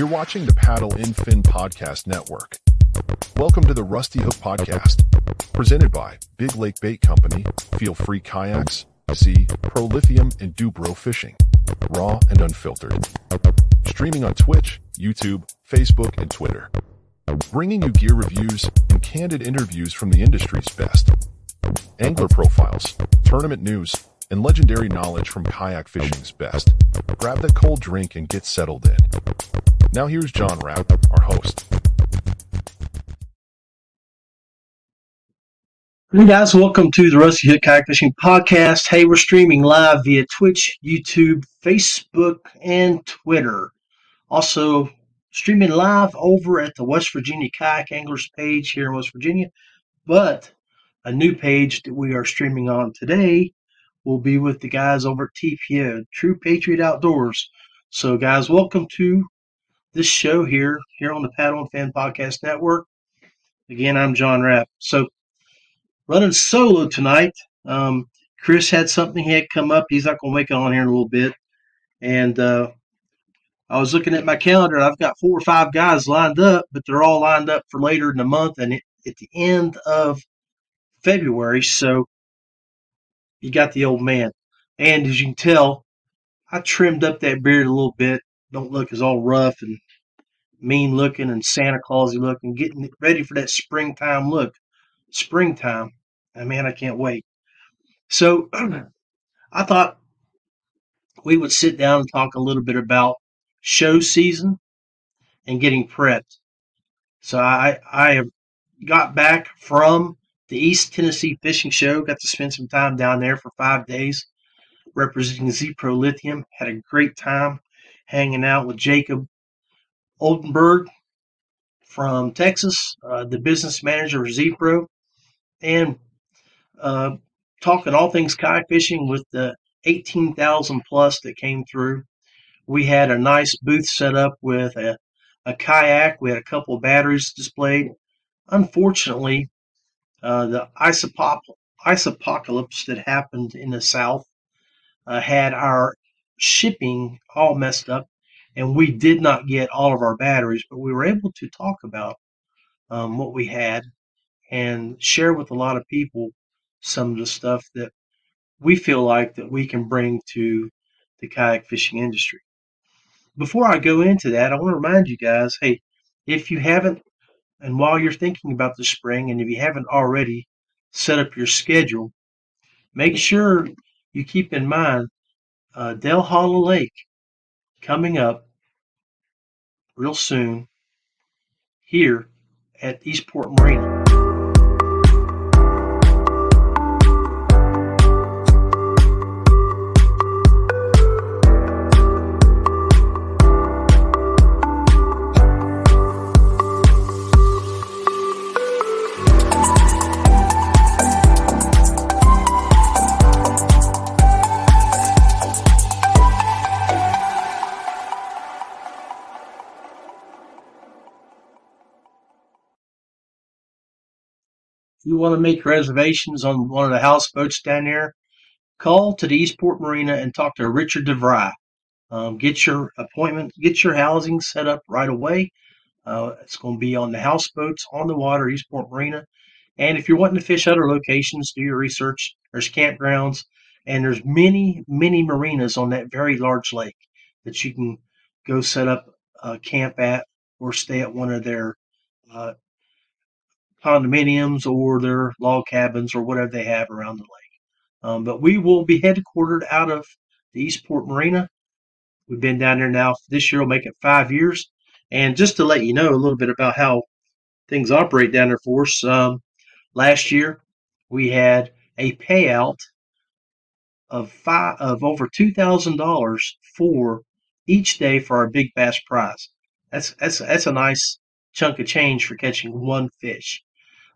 You're watching the Paddle in Fin Podcast Network. Welcome to the Rusty Hook Podcast, presented by Big Lake Bait Company, Feel Free Kayaks, Z Pro Lithium, and Dubro Fishing, raw and unfiltered. Streaming on Twitch, YouTube, Facebook, and Twitter. Bringing you gear reviews and candid interviews from the industry's best. Angler profiles, tournament news, and legendary knowledge from kayak fishing's best. Grab that cold drink and get settled in. Now here's John Rapp, our host. Hey guys, welcome to the Rusty Hook Kayak Fishing Podcast. Hey, we're streaming live via Twitch, YouTube, Facebook, and Twitter. Also, streaming live over at the West Virginia Kayak Anglers page here in West Virginia. But a new page that we are streaming on today will be with the guys over at TPO, True Patriot Outdoors. So, guys, welcome to this show here, here on the Paddle and Fin Podcast Network. Again, I'm John Rapp. So, running solo tonight. Um, Chris had something he had come up. He's not going to make it on here in a little bit. And uh, I was looking at my calendar, I've got four or five guys lined up, but they're all lined up for later in the month and it, at the end of February. So, you got the old man. And as you can tell, I trimmed up that beard a little bit. Don't look as all rough and mean looking and Santa Clausy looking, getting ready for that springtime look. Springtime. And man, I can't wait. So I thought we would sit down and talk a little bit about show season and getting prepped. So I I have got back from the East Tennessee Fishing Show. Got to spend some time down there for five days representing Z Pro Lithium. Had a great time hanging out with Jacob Oldenburg from Texas, uh, the business manager of Z Pro, and uh, talking all things kayak fishing with the 18,000 plus that came through. We had a nice booth set up with a, a kayak. We had a couple batteries displayed. Unfortunately, uh, the isopop- isopocalypse that happened in the South uh, had our shipping all messed up, and we did not get all of our batteries, but we were able to talk about um, what we had and share with a lot of people some of the stuff that we feel like that we can bring to the kayak fishing industry. Before I go into that, I want to remind you guys, hey, if you haven't and while you're thinking about the spring, and if you haven't already, set up your schedule, make sure you keep in mind uh, Dale Hollow Lake coming up real soon here at Eastport Marina. You want to make reservations on one of the houseboats down there, call to the Eastport Marina and talk to Richard DeVry. Um, get your appointment, get your housing set up right away. Uh, it's going to be on the houseboats on the water, Eastport Marina. And if you're wanting to fish other locations, do your research. There's campgrounds, and there's many, many marinas on that very large lake that you can go set up a camp at or stay at one of their uh, condominiums or their log cabins or whatever they have around the lake. Um, but we will be headquartered out of the Eastport Marina. We've been down there now. This year will make it five years. And just to let you know a little bit about how things operate down there for us, um, last year we had a payout of five of over two thousand dollars for each day for our big bass prize. That's that's that's a nice chunk of change for catching one fish.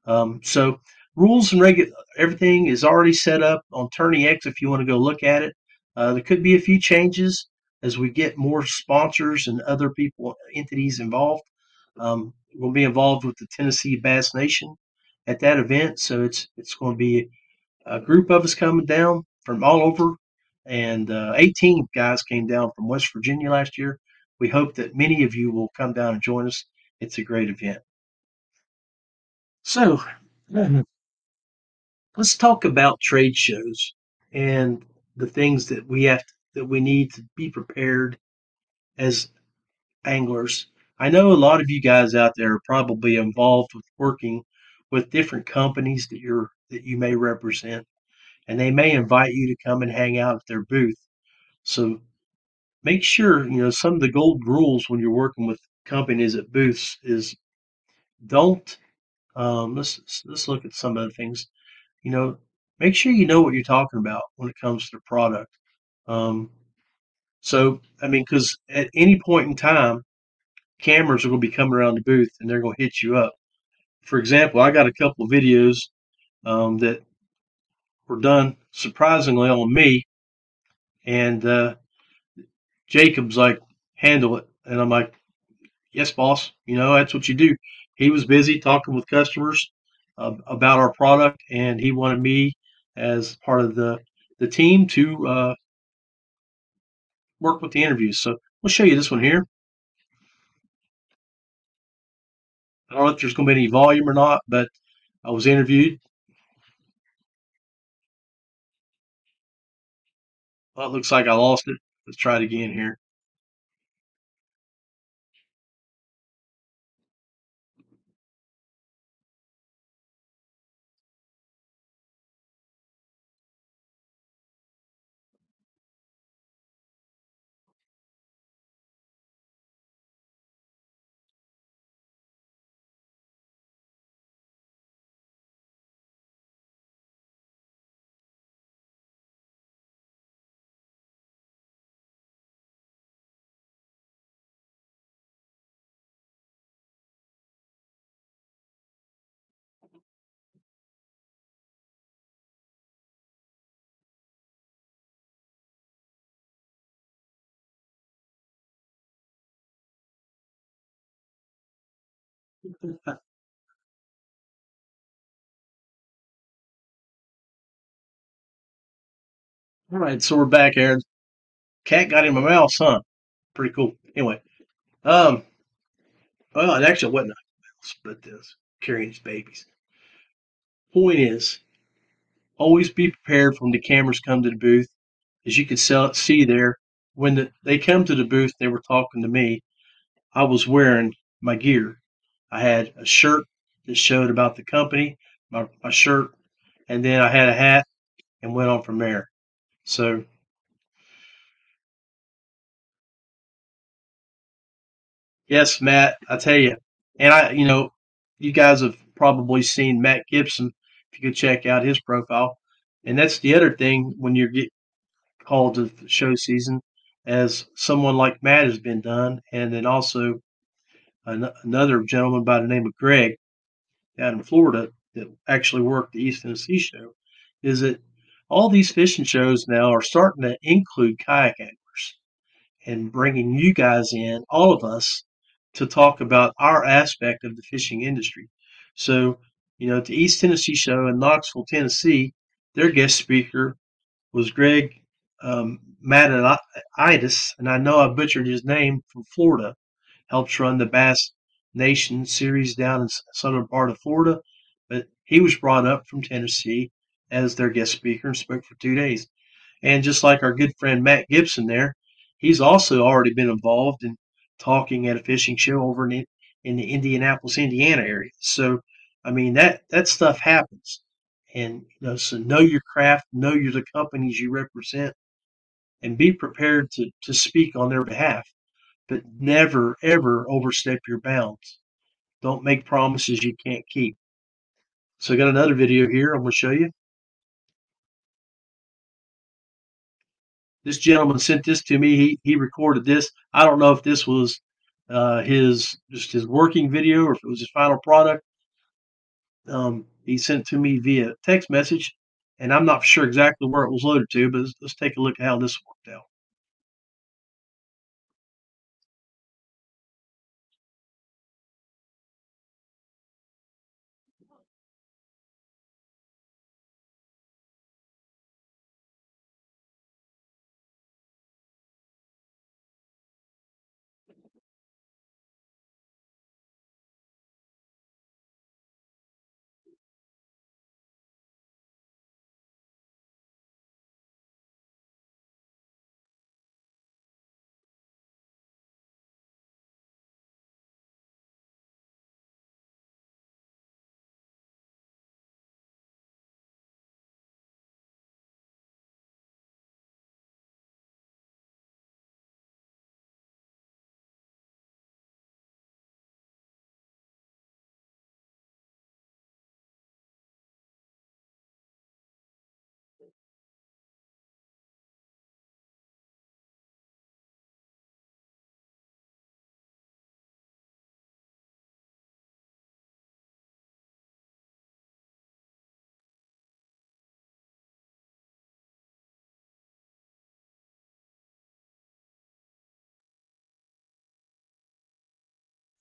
Um, so rules and regu- everything is already set up on Tourney X if you want to go look at it. Uh, there could be a few changes as we get more sponsors and other people entities involved. Um, we'll be involved with the Tennessee Bass Nation at that event, so it's it's going to be a group of us coming down from all over, and uh, 18 guys came down from West Virginia last year. We hope that many of you will come down and join us. It's a great event. So, mm-hmm. let's talk about trade shows and the things that we have that we need to be prepared as anglers. I know a lot of you guys out there are probably involved with working with different companies that you're that you may represent, and they may invite you to come and hang out at their booth. So make sure you know some of the gold rules when you're working with companies at booths is don't um, let's let's look at some of the things. You know, make sure you know what you're talking about when it comes to the product. Um, so I mean, because at any point in time, cameras are going to be coming around the booth and they're going to hit you up. For example, I got a couple of videos um, that were done surprisingly on me, and uh, Jacob's like, handle it, and I'm like, yes, boss. You know, that's what you do he was busy talking with customers uh, about our product, and he wanted me as part of the the team to uh, work with the interviews. So we'll show you this one here. I don't know if there's going to be any volume or not, but I was interviewed. Well, it looks like I lost it. Let's try it again here. All right, so we're back, Aaron. Cat got in my mouse, huh? Pretty cool. Anyway, um, well, it actually wasn't a mouse, but this carrying his babies. Point is, always be prepared when the cameras come to the booth. As you can see there, when the, they come to the booth, they were talking to me. I was wearing my gear. I had a shirt that showed about the company. My, my shirt and then I had a hat and went on from there. So yes, Matt, I tell you, and I, you know, you guys have probably seen Matt Gibson. If you could check out his profile, and that's the other thing when you get called to show season, as someone like Matt has been done, and then also an- another gentleman by the name of Greg down in Florida that actually worked the East Tennessee show, is that all these fishing shows now are starting to include kayak anglers and bringing you guys in, all of us, to talk about our aspect of the fishing industry. So, you know, at the East Tennessee show in Knoxville, Tennessee, their guest speaker was Greg um, Mataditis, and I know I butchered his name from Florida. Helps run the Bass Nation series down in southern part of Florida, but he was brought up from Tennessee as their guest speaker and spoke for two days. And just like our good friend Matt Gibson there, he's also already been involved in talking at a fishing show over in, in the Indianapolis, Indiana area. So, I mean, that, that stuff happens. And, you know, so know your craft, know your the companies you represent, and be prepared to, to speak on their behalf. But never, ever overstep your bounds. Don't make promises you can't keep. So I got another video here I'm going to show you. This gentleman sent this to me. He he recorded this. I don't know if this was uh, his just his working video or if it was his final product. Um, he sent to me via text message, and I'm not sure exactly where it was loaded to, but let's, let's take a look at how this worked out.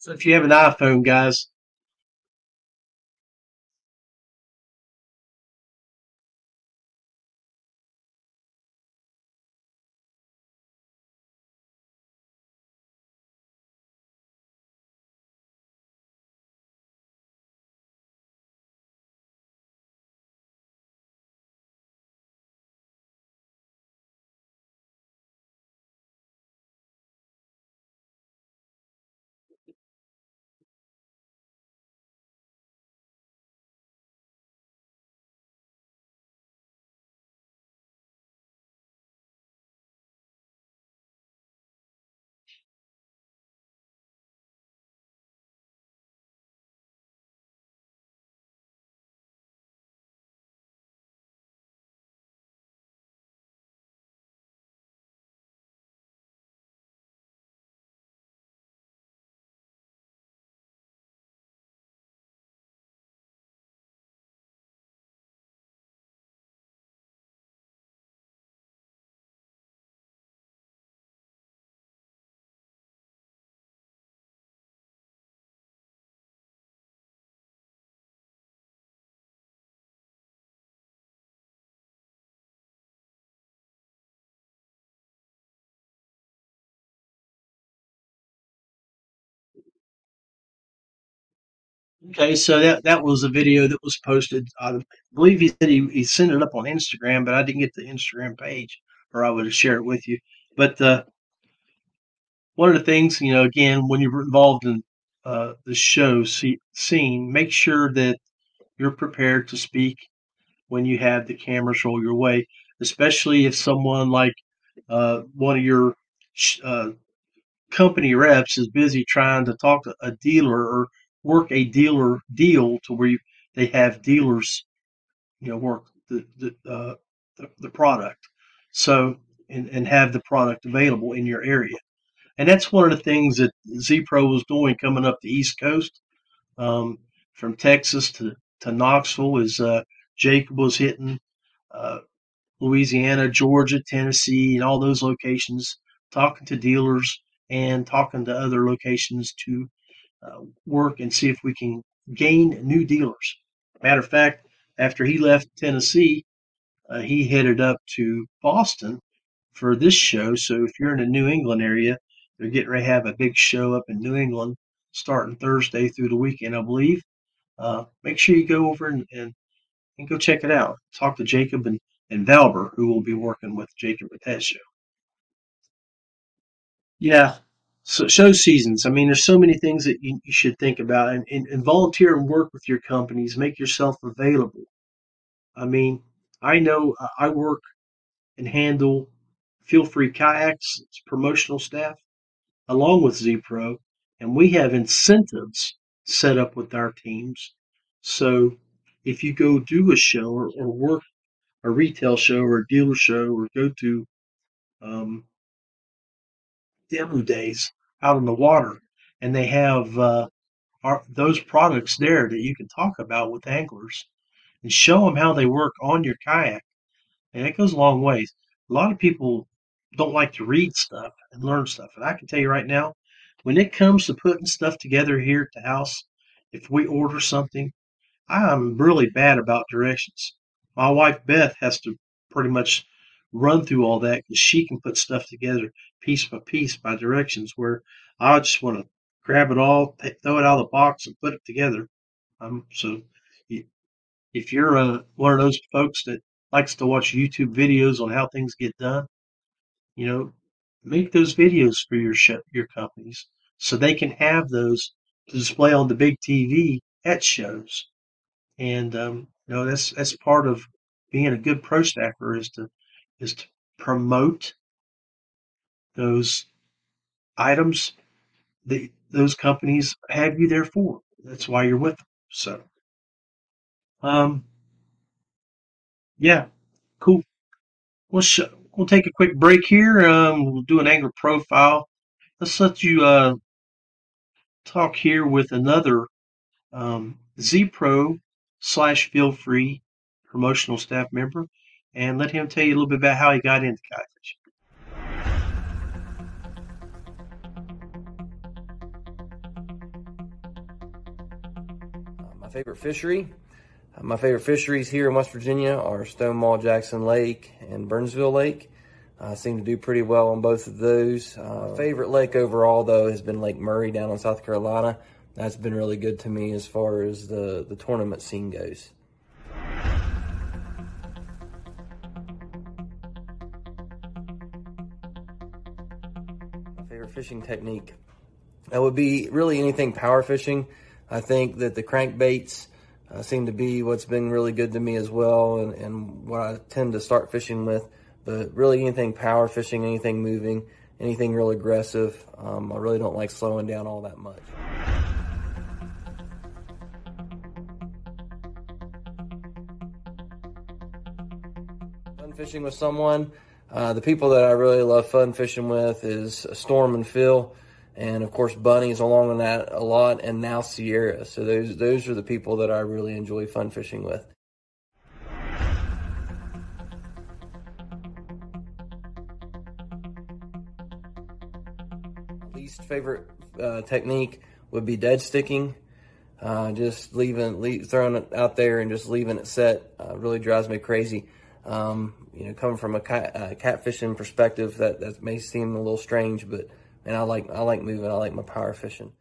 So if you have an iPhone, guys, Okay, so that that was a video that was posted. I believe he said he, he sent it up on Instagram, but I didn't get the Instagram page, or I would have shared it with you. But uh, one of the things, you know, again, when you're involved in uh, the show see, scene, make sure that you're prepared to speak when you have the cameras roll your way, especially if someone like uh, one of your uh, company reps is busy trying to talk to a dealer or work a dealer deal to where you, they have dealers, you know, work the the, uh, the, the product. So and, and have the product available in your area. And that's one of the things that Z Pro was doing coming up the East Coast, um, from Texas to, to Knoxville, is uh, Jacob was hitting uh, Louisiana, Georgia, Tennessee, and all those locations, talking to dealers and talking to other locations to work and see if we can gain new dealers. Matter of fact, after he left Tennessee, uh, he headed up to Boston for this show. So if you're in the New England area, they're getting ready to have a big show up in New England starting Thursday through the weekend, I believe. Uh, make sure you go over and, and, and, go check it out. Talk to Jacob and, and Valber, who will be working with Jacob at that show. Yeah, so show seasons. I mean, there's so many things that you, you should think about and, and, and volunteer and work with your companies. Make yourself available. I mean, I know uh, I work and handle Feel Free Kayaks promotional staff along with Z Pro, and we have incentives set up with our teams. So if you go do a show or, or work a retail show or a dealer show or go to um, demo days out on the water, and they have uh, our, those products there that you can talk about with anglers and show them how they work on your kayak. And it goes a long ways. A lot of people don't like to read stuff and learn stuff. And I can tell you right now, when it comes to putting stuff together here at the house, if we order something, I'm really bad about directions. My wife Beth has to pretty much run through all that because she can put stuff together piece by piece by directions. Where I just want to grab it all, throw it out of the box, and put it together. Um, so if you're uh, one of those folks that likes to watch YouTube videos on how things get done, you know, make those videos for your sh- your companies so they can have those to display on the big TV at shows. And um, you know, that's that's part of being a good pro staffer is to is to promote those items that those companies have you there for. That's why you're with them. So, um, yeah, cool. We'll sh- we'll take a quick break here. Um, we'll do an angler profile. Let's let you uh, talk here with another um, Z Pro slash Feel Free promotional staff member, and let him tell you a little bit about how he got into kite my favorite fishery my favorite fisheries here in West Virginia are Stonewall Jackson Lake and Burnsville Lake. I seem to do pretty well on both of those. Uh, favorite lake overall, though, has been Lake Murray down in South Carolina. That's been really good to me as far as the, the tournament scene goes. Favorite fishing technique. That would be really anything power fishing. I think that the crankbaits uh, seem to be what's been really good to me as well and, and what I tend to start fishing with. But really anything power fishing, anything moving, anything real aggressive, um, I really don't like slowing down all that much. Fun fishing with someone. Uh, the people that I really love fun fishing with is Storm and Phil and of course bunnies along on that a lot and now sierra so those those are the people that i really enjoy fun fishing with. Least favorite uh, technique would be dead sticking. Uh, just leaving leave, throwing it out there and just leaving it set uh, really drives me crazy. Um, you know coming from a cat, uh, catfishing perspective that, that may seem a little strange but and I like I like moving. I like my power fishing.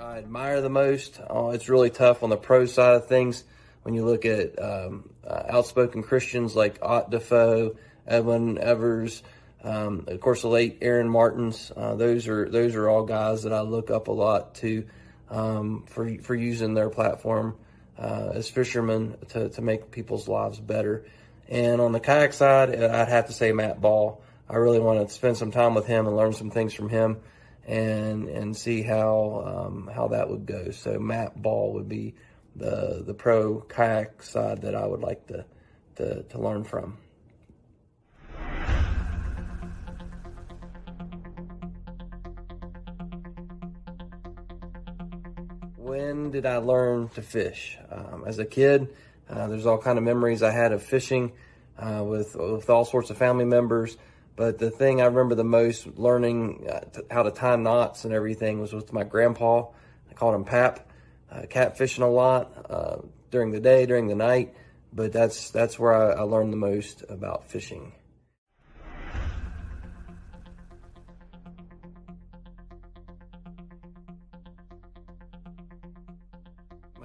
I admire the most. Oh, it's really tough on the pro side of things when you look at um, uh, outspoken Christians like Ott Defoe, Edwin Evers, Um, of course, the late Aaron Martens. Uh, those are those are all guys that I look up a lot to um, for for using their platform uh, as fishermen to to make people's lives better. And on the kayak side, I'd have to say Matt Ball. I really want to spend some time with him and learn some things from him, and and see how um, how that would go. So Matt Ball would be the the pro kayak side that I would like to to, to learn from. Did I learn to fish? Um, as a kid, uh, there's all kind of memories I had of fishing uh, with with all sorts of family members. But the thing I remember the most, learning uh, how to tie knots and everything, was with my grandpa. I called him Pap. Catfishing a lot uh, during the day, during the night, but that's that's where I, I learned the most about fishing.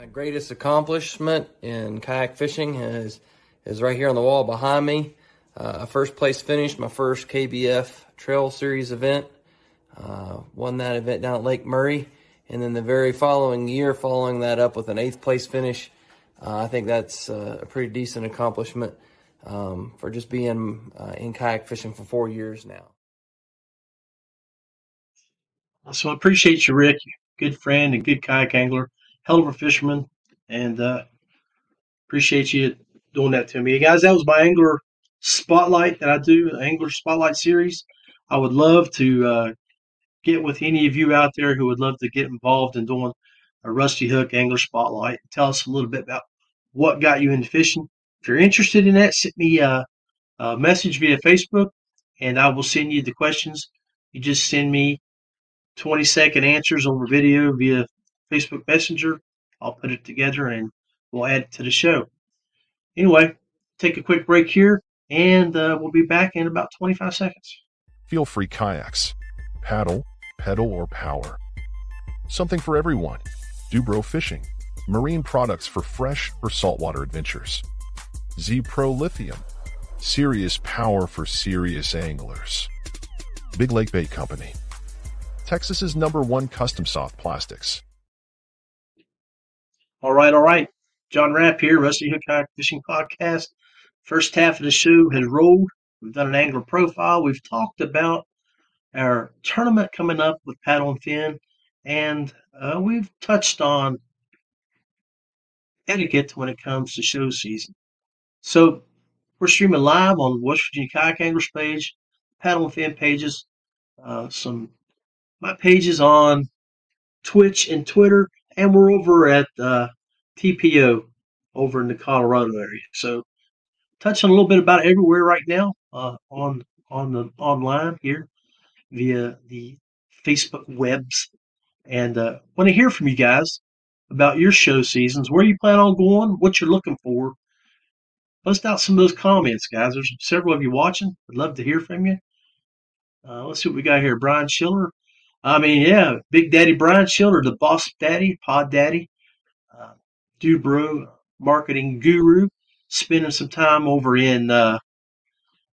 My greatest accomplishment in kayak fishing is is right here on the wall behind me. Uh, I first place finished my first KBF Trail Series event. Uh, won that event down at Lake Murray, and then the very following year, following that up with an eighth place finish. Uh, I think that's uh, a pretty decent accomplishment um, for just being uh, in kayak fishing for four years now. So I appreciate you, Rick. Good friend and good kayak angler, hell of a fisherman, and uh, appreciate you doing that to me, guys. That was my angler spotlight that I do, angler spotlight series. I would love to uh, get with any of you out there who would love to get involved in doing a Rusty Hook angler spotlight. Tell us a little bit about what got you into fishing. If you're interested in that, send me a, a message via Facebook, and I will send you the questions. You just send me 20 second answers over video via Facebook Messenger. I'll put it together and we'll add it to the show. Anyway, take a quick break here, and uh, we'll be back in about 25 seconds. Feel free kayaks. Paddle, pedal, or power. Something for everyone. Dubro Fishing. Marine products for fresh or saltwater adventures. Z Pro Lithium. Serious power for serious anglers. Big Lake Bait Company. Texas's number one custom soft plastics. All right, all right. John Rapp here, Rusty Hook Kayak Fishing Podcast. First half of the show has rolled. We've done an angler profile. We've talked about our tournament coming up with Paddle and Fin, and uh, we've touched on etiquette when it comes to show season. So we're streaming live on West Virginia Kayak Anglers page, Paddle and Fin pages, uh, some my pages on Twitch and Twitter, and we're over at uh, TPO over in the Colorado area. So touching a little bit about everywhere right now uh, on on the online here via the Facebook webs, and uh, want to hear from you guys about your show seasons, where you plan on going, what you're looking for. Bust out some of those comments, guys. There's several of you watching. I'd love to hear from you. Uh, let's see what we got here. Brian Schiller. I mean, yeah, Big Daddy Brian Schiller, the boss daddy, pod daddy, uh, Dubro marketing guru, spending some time over in uh,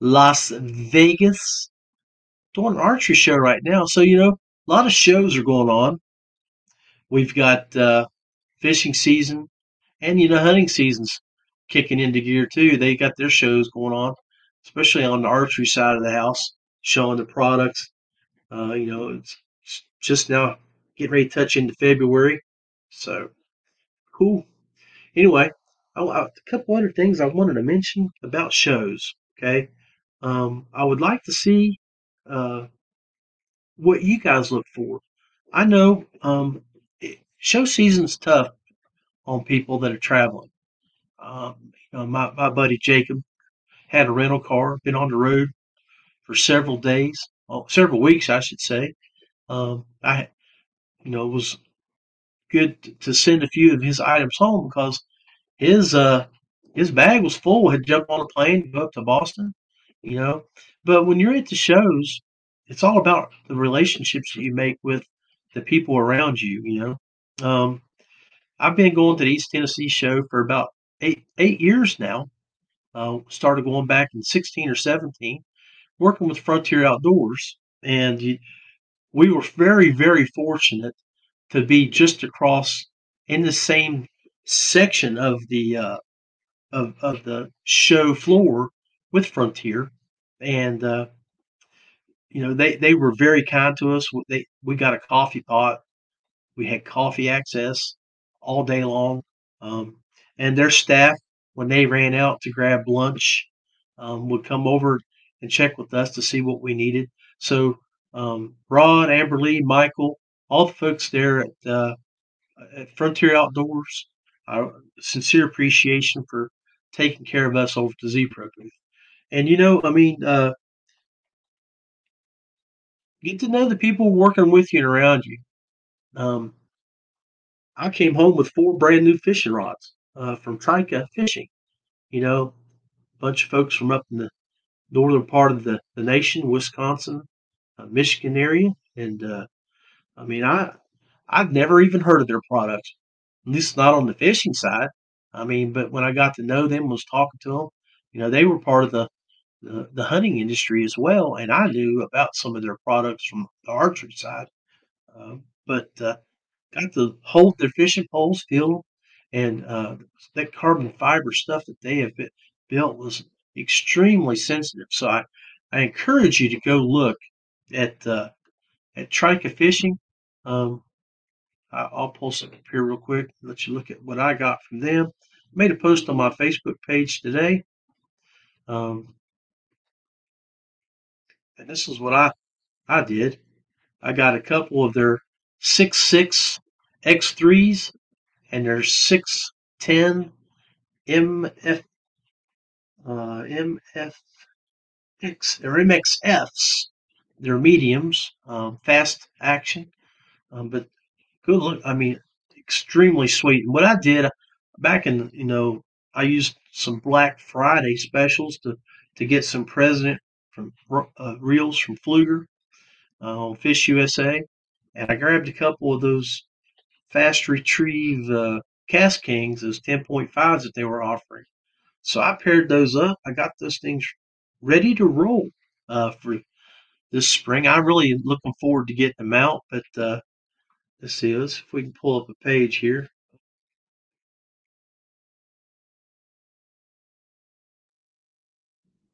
Las Vegas doing an archery show right now. So, you know, a lot of shows are going on. We've got uh, fishing season and, you know, hunting season's kicking into gear too. They got their shows going on, especially on the archery side of the house, showing the products. Uh, you know, it's just now getting ready to touch into February. So cool. Anyway, I, I, a couple other things I wanted to mention about shows. Okay. Um, I would like to see uh, what you guys look for. I know um, it, show season's tough on people that are traveling. Um, you know, my, my buddy Jacob had a rental car, been on the road for several days, oh, several weeks, I should say. Um, I, you know, it was good to send a few of his items home because his uh his bag was full. Had jumped on a plane to go up to Boston, you know. But when you're at the shows, it's all about the relationships that you make with the people around you. You know, um, I've been going to the East Tennessee show for about eight eight years now. Uh, started going back in 16 or 17. working with Frontier Outdoors, and you, we were very, very fortunate to be just across in the same section of the uh, of of the show floor with Frontier, and uh, you know they they were very kind to us. They we got a coffee pot, we had coffee access all day long, um, and their staff when they ran out to grab lunch um, would come over and check with us to see what we needed. So um, Rod, Amberly, Michael, all the folks there at, uh, at Frontier Outdoors, our sincere appreciation for taking care of us over to Z Pro booth. And you know, I mean, uh, get to know the people working with you and around you. Um, I came home with four brand new fishing rods uh, from Trika Fishing. You know, a bunch of folks from up in the northern part of the, the nation, Wisconsin, Michigan area, and uh, I mean, I I've never even heard of their product, at least not on the fishing side. I mean, but when I got to know them, was talking to them, you know, they were part of the the, the hunting industry as well, and I knew about some of their products from the archery side. Uh, but uh, got to hold their fishing poles, feel them, and uh, that carbon fiber stuff that they have built was extremely sensitive. So I, I encourage you to go look at uh, at Trika Fishing. Um, I, will pull something up here real quick. Let you look at what I got from them. I made a post on my Facebook page today. Um, and this is what I I did. I got a couple of their six six X3s and their six ten MF uh, MFX or MXFs. They're mediums, um, fast action, um, but good look. I mean, extremely sweet. And what I did back in, you know, I used some Black Friday specials to to get some President from uh, reels from Pflueger uh, on Fish USA, and I grabbed a couple of those fast retrieve uh, KastKings, those 10.5s that they were offering. So I paired those up. I got those things ready to roll uh, for this spring. I'm really looking forward to getting them out. But uh, let's see, let's if we can pull up a page here.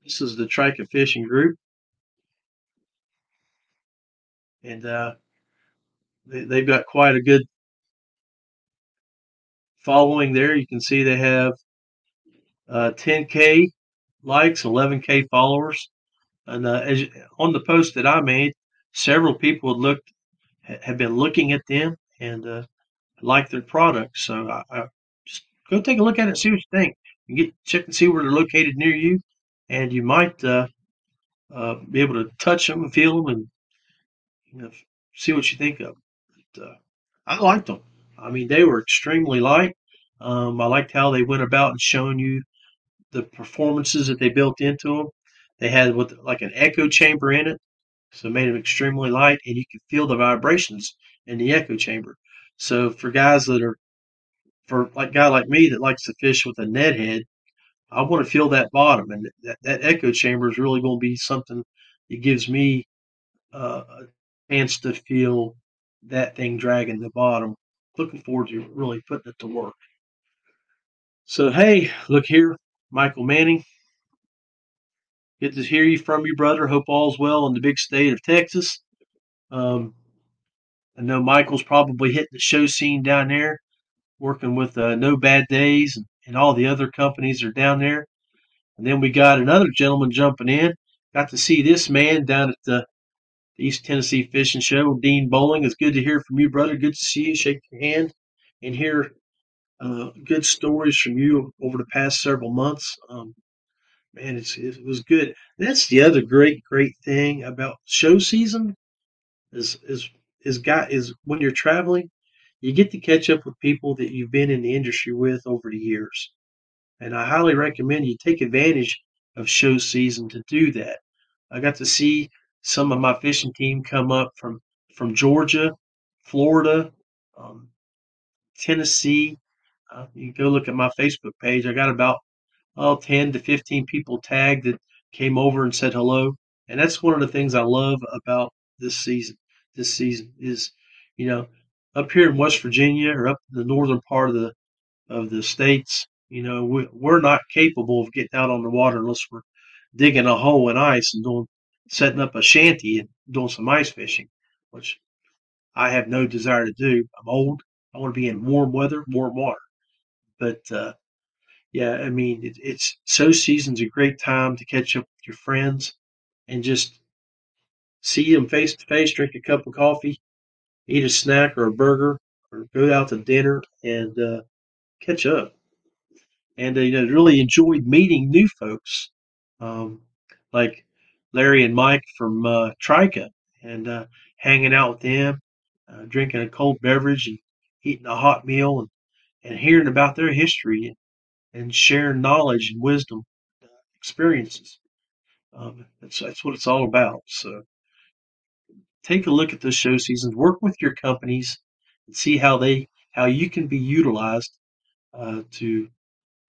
This is the Trika Fishing Group. And uh, they, they've got quite a good following there. You can see they have uh, 10k likes, 11k followers, and uh, as, on the post that I made, several people had looked have been looking at them and uh, like their product. So I, I, just go take a look at it, see what you think. You get check and see where they're located near you, and you might uh, uh, be able to touch them and feel them and you know, see what you think of. But, uh, I liked them. I mean, they were extremely light. Um, I liked how they went about and showing you the performances that they built into them. They had with like an echo chamber in it, so it made them extremely light, and you could feel the vibrations in the echo chamber. So for guys that are, for like guy like me that likes to fish with a Ned head, I want to feel that bottom, and that, that echo chamber is really going to be something that gives me uh, a chance to feel that thing dragging the bottom. Looking forward to really putting it to work. So hey, look here, Michael Manning. Good to hear you from you, brother. Hope all's well in the big state of Texas. Um, I know Michael's probably hitting the show scene down there, working with uh, No Bad Days and, and all the other companies are down there. And then we got another gentleman jumping in. Got to see this man down at the East Tennessee Fishing Show. Dean Bowling, it's good to hear from you, brother. Good to see you. Shake your hand and hear uh, good stories from you over the past several months. Um, man, it's, it was good. That's the other great, great thing about show season is is is got is when you're traveling, you get to catch up with people that you've been in the industry with over the years. And I highly recommend you take advantage of show season to do that. I got to see some of my fishing team come up from from Georgia, Florida, um, Tennessee, uh, you go look at my Facebook page. I got about oh, 10 to 15 people tagged that came over and said hello. and that's one of the things I love about this season. This season is, you know, up here in West Virginia or up the northern part of the of the states, you know, we, we're not capable of getting out on the water unless we're digging a hole in ice and doing setting up a shanty and doing some ice fishing, which I have no desire to do. I'm old. I want to be in warm weather, warm water. But uh, yeah, I mean, it, it's so season's a great time to catch up with your friends and just see them face to face, drink a cup of coffee, eat a snack or a burger, or go out to dinner and uh, catch up. And uh, you know, really enjoyed meeting new folks, um, like Larry and Mike from uh, Trika, and uh, hanging out with them, uh, drinking a cold beverage and eating a hot meal, and, and hearing about their history and, share knowledge and wisdom, uh, experiences. Um, that's that's what it's all about. So take a look at those show seasons. Work with your companies and see how they how you can be utilized uh, to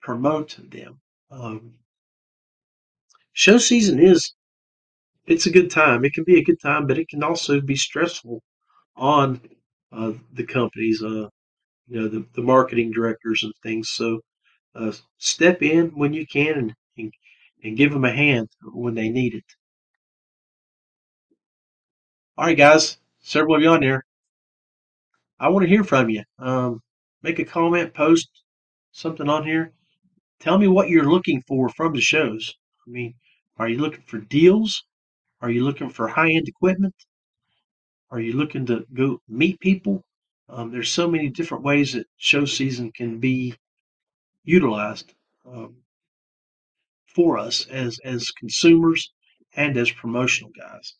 promote them. Um, show season is it's a good time. It can be a good time, but it can also be stressful on uh, the companies, uh, you know, the, the marketing directors and things. So uh, step in when you can and, and, and give them a hand when they need it. All right, guys, several of you on there. I want to hear from you. Um, make a comment, post something on here. Tell me what you're looking for from the shows. I mean, are you looking for deals? Are you looking for high end equipment? Are you looking to go meet people? Um, there's so many different ways that show season can be utilized um, for us as as consumers and as promotional guys.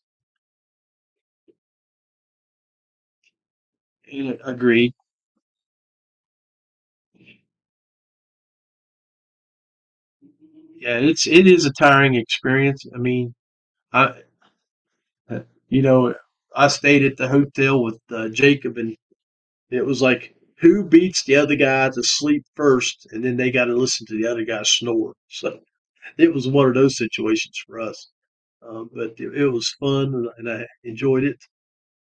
Agreed. Yeah, it's it is a tiring experience. I mean, I uh, you know I stayed at the hotel with uh, Jacob, and it was like who beats the other guy to sleep first, and then they got to listen to the other guy snore. So it was one of those situations for us. Um, but it, it, was fun, and I enjoyed it.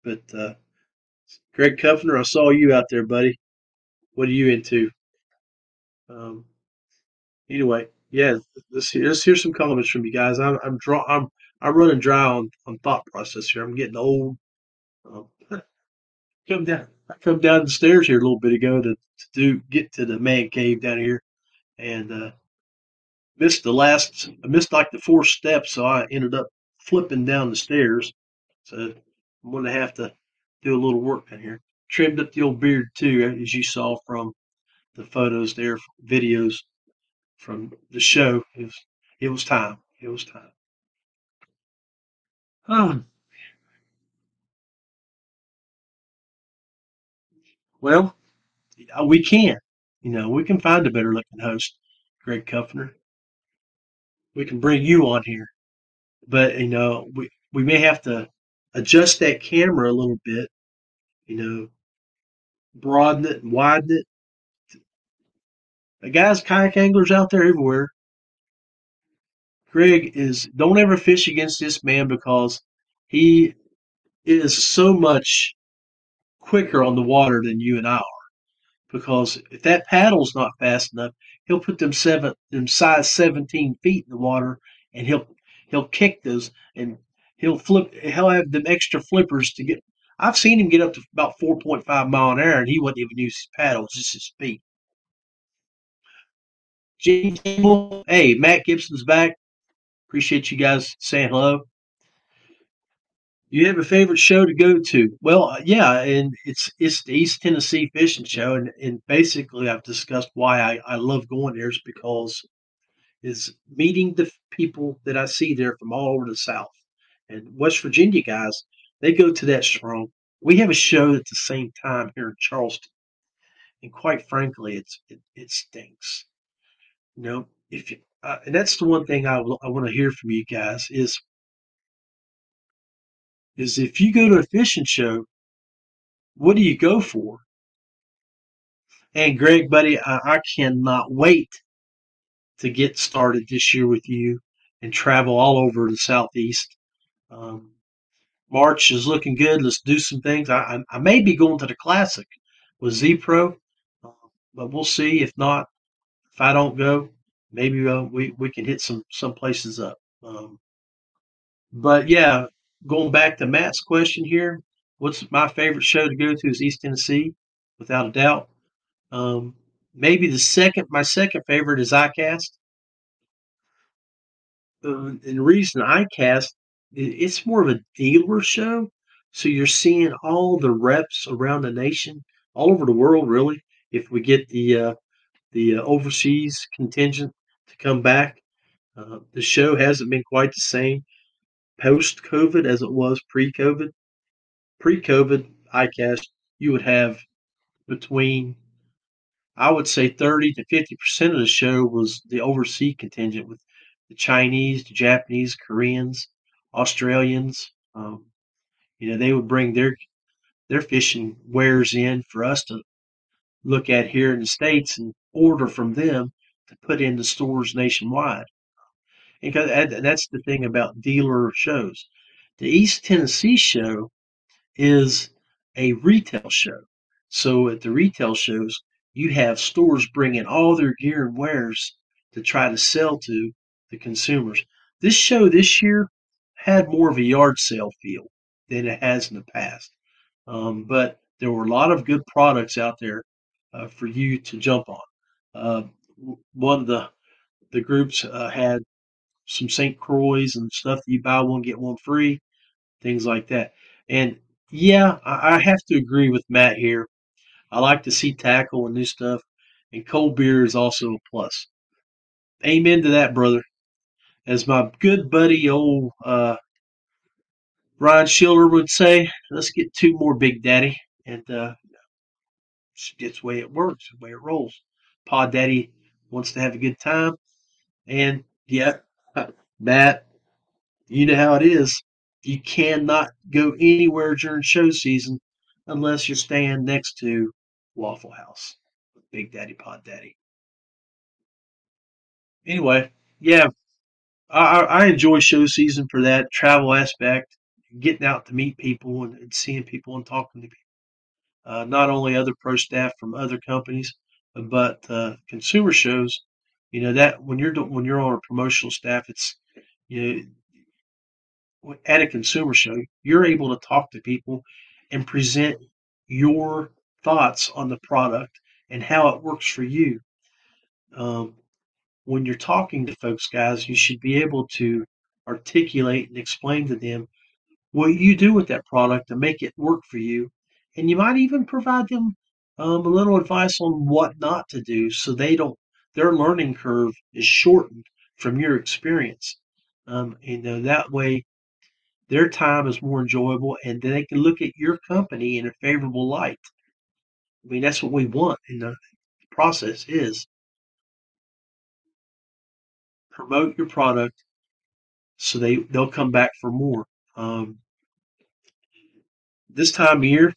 But uh, Greg Kuffner, I saw you out there, buddy. What are you into? Um, anyway, yeah, let's hear, let's hear some comments from you guys. I'm I'm draw I'm I'm running dry on, on thought process here. I'm getting old. Um, come down. I come down the stairs here a little bit ago to, to do get to the man cave down here, and uh, missed the last. I missed like the four steps, so I ended up flipping down the stairs. So I'm going to have to do a little work down here. Trimmed up the old beard too, as you saw from the photos there, videos from the show. It was, it was time. It was time. Um, well, uh, we can. You know, we can find a better looking host, Greg Kuffner. We can bring you on here. But, you know, we, we may have to adjust that camera a little bit, you know, broaden it and widen it. The guys, kayak anglers out there everywhere. Greg is don't ever fish against this man because he is so much quicker on the water than you and I are. Because if that paddle's not fast enough, he'll put them seven them size seventeen feet in the water and he'll he'll kick those and he'll flip he'll have them extra flippers to get I've seen him get up to about four point five mile an hour and he wouldn't even use his paddle, just his feet. Hey, Matt Gibson's back. Appreciate you guys saying hello. You have a favorite show to go to? Well, uh, yeah, and it's it's the East Tennessee Fishing Show, and, and basically I've discussed why I, I love going there is because is meeting the people that I see there from all over the South and West Virginia guys. They go to that strong. We have a show at the same time here in Charleston, and quite frankly, it's it, it stinks. You know, if you, uh, and that's the one thing I, I want to hear from you guys is is if you go to a fishing show, what do you go for? And Greg, buddy, I, I cannot wait to get started this year with you and travel all over the southeast. Um, March is looking good. Let's do some things. I, I, I may be going to the Classic with Z Pro, uh, but we'll see. If not, if I don't go, maybe uh, we we can hit some some places up. Um, but yeah, going back to Matt's question here, what's my favorite show to go to is East Tennessee, without a doubt. Um, maybe the second, my second favorite is ICAST. Uh, and the reason ICAST, it's more of a dealer show. So you're seeing all the reps around the nation, all over the world, really. If we get the uh, the uh, overseas contingent to come back, uh, the show hasn't been quite the same post COVID as it was pre COVID. Pre COVID, ICAST, you would have between, I would say, 30 to 50% of the show was the overseas contingent with the Chinese, the Japanese, Koreans, Australians. Um, you know, they would bring their their fishing wares in for us to look at here in the states and order from them to put in the stores nationwide. Because that's the thing about dealer shows. The East Tennessee show is a retail show. So at the retail shows, you have stores bringing all their gear and wares to try to sell to the consumers. This show this year had more of a yard sale feel than it has in the past. Um, but there were a lot of good products out there uh, for you to jump on. Uh, one of the the groups uh, had some St. Croix and stuff that you buy one get one free, things like that. And yeah, I, I have to agree with Matt here. I like to see tackle and new stuff, and cold beer is also a plus. Amen to that, brother. As my good buddy, old uh, Ryan Schiller would say, let's get two more Big Daddy. And uh, it's the way it works, the way it rolls. Pod Daddy wants to have a good time. And yeah, Matt, you know how it is. You cannot go anywhere during show season unless you're staying next to Waffle House Big Daddy Pod Daddy. Anyway, yeah, I, I enjoy show season for that travel aspect, getting out to meet people and, and seeing people and talking to people. Uh, not only other pro staff from other companies, but uh, consumer shows. You know that when you're when you're on a promotional staff, it's you know, at a consumer show, you're able to talk to people and present your thoughts on the product and how it works for you. Um, when you're talking to folks, guys, you should be able to articulate and explain to them what you do with that product to make it work for you. And you might even provide them um, a little advice on what not to do so they don't, their learning curve is shortened from your experience. Um, and uh, that way, their time is more enjoyable, and they can look at your company in a favorable light. I mean, that's what we want in the process is promote your product so they they'll come back for more. Um, this time of year,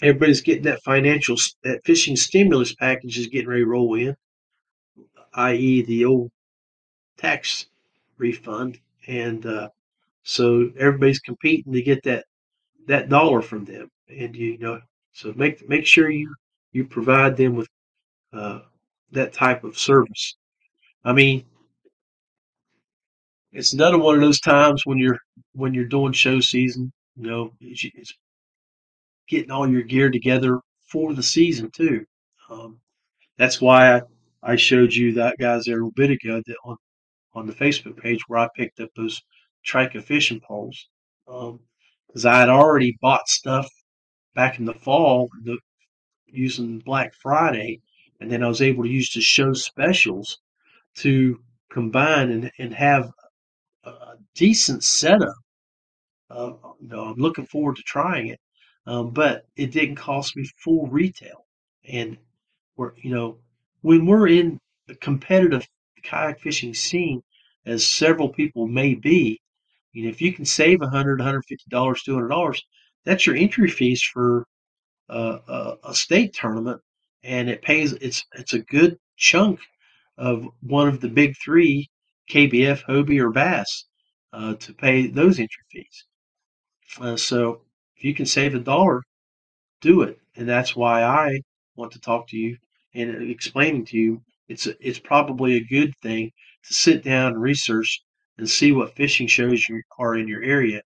everybody's getting that financial that fishing stimulus package is getting ready to roll in, i.e., the old tax refund, and uh, so everybody's competing to get that that dollar from them, and you, know, so make make sure you you provide them with uh, that type of service. I mean, it's another one of those times when you're when you're doing show season. You know, it's, it's getting all your gear together for the season too. Um, that's why I, I showed you that guys there a little bit ago that on on the Facebook page where I picked up those Trika fishing poles because um, I had already bought stuff back in the fall the, using Black Friday, and then I was able to use the show specials to combine and, and have a decent setup. Uh, you know, I'm looking forward to trying it, um, but it didn't cost me full retail. And we're, you know, when we're in the competitive kayak fishing scene, as several people may be, you know, if you can save a hundred, hundred fifty dollars, two hundred dollars, that's your entry fees for uh, a, a state tournament, and it pays. It's it's a good chunk of one of the big three, KBF, Hobie, or Bass. uh, to pay those entry fees. Uh, so if you can save a dollar, do it. And that's why I want to talk to you and explaining to you it's it's probably a good thing to sit down and research and see what fishing shows you are in your area.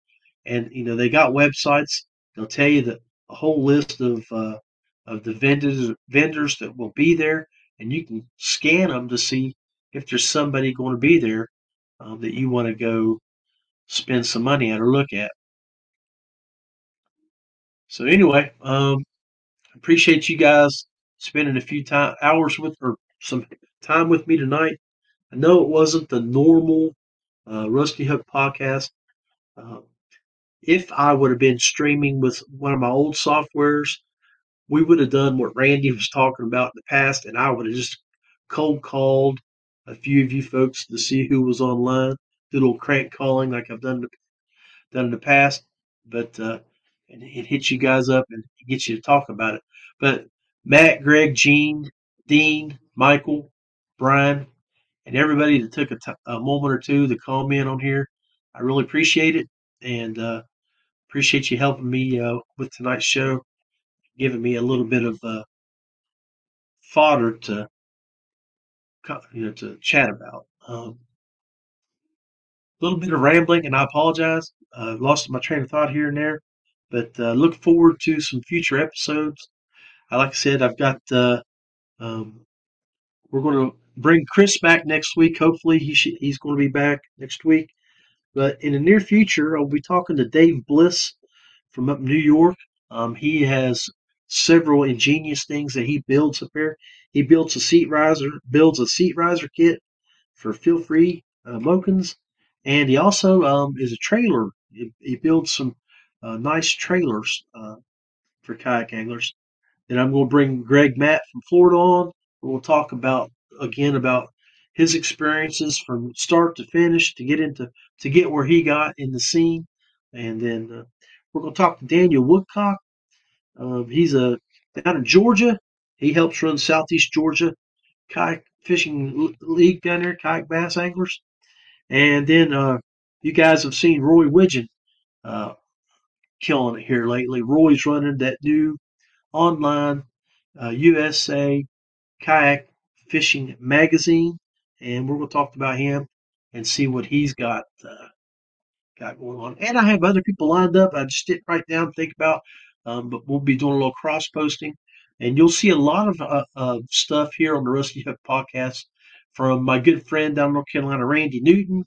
And you know they got websites. They'll tell you a whole list of uh, of the vendors vendors that will be there, and you can scan them to see if there's somebody going to be there um, that you want to go spend some money at or look at. So anyway, um, appreciate you guys spending a few time hours with or some time with me tonight. I know it wasn't the normal uh, Rusty Hook podcast. Uh, if I would have been streaming with one of my old softwares, we would have done what Randy was talking about in the past, and I would have just cold called a few of you folks to see who was online, do a little crank calling like I've done done in the past. But uh, and it hits you guys up and gets you to talk about it. But Matt, Greg, Gene, Dean, Michael, Brian, and everybody that took a, t- a moment or two to comment on here, I really appreciate it and uh, appreciate you helping me uh, with tonight's show, giving me a little bit of uh, fodder to you know to chat about. Um, a little bit of rambling, and I apologize. Uh, lost my train of thought here and there, but uh, look forward to some future episodes. Like I said, I've got uh, um, we're going to bring Chris back next week. Hopefully, he he's going to be back next week. But in the near future, I'll be talking to Dave Bliss from up New York. Um, he has several ingenious things that he builds up there. He builds a seat riser, builds a seat riser kit for feel free uh, Mokens, and he also um, is a trailer. He, he builds some uh, nice trailers uh, for kayak anglers. And I'm going to bring Greg Matt from Florida on. We'll talk about again about his experiences from start to finish to get into to get where he got in the scene, and then uh, we're going to talk to Daniel Woodcock. Uh, he's a down in Georgia. He helps run Southeast Georgia kayak fishing league down there, kayak bass anglers. And then uh, you guys have seen Roy Widgeon uh, killing it here lately. Roy's running that new online uh, USA kayak fishing magazine, and we're going to talk about him and see what he's got uh, got going on. And I have other people lined up. I just didn't write down, think about, um, but we'll be doing a little cross posting, and you'll see a lot of uh, uh, stuff here on the Rusty Hook podcast from my good friend down in North Carolina, Randy Newton.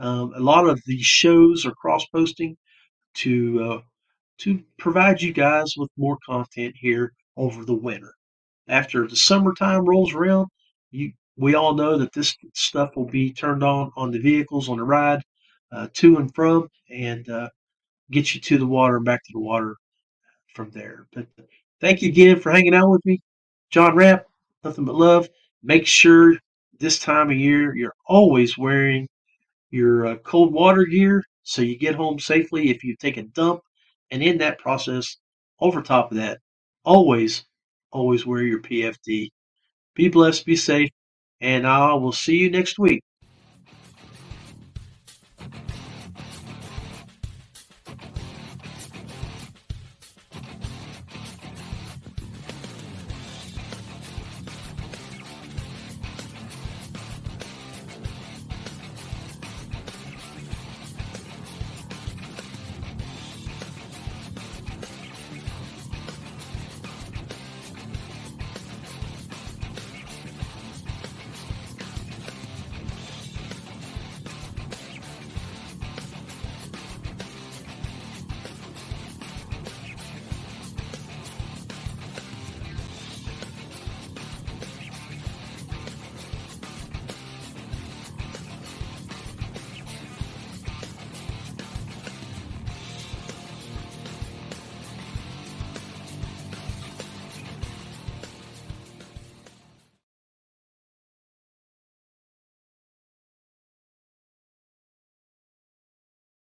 Um, a lot of these shows are cross posting to uh, to provide you guys with more content here over the winter. After the summertime rolls around, you we all know that this stuff will be turned on on the vehicles on the ride uh, to and from, and uh, get you to the water and back to the water from there. But thank you again for hanging out with me, John Rapp. Nothing but love. Make sure this time of year you're always wearing your uh, cold water gear so you get home safely if you take a dump. And in that process, over top of that, always, always wear your PFD. Be blessed, be safe, and I will see you next week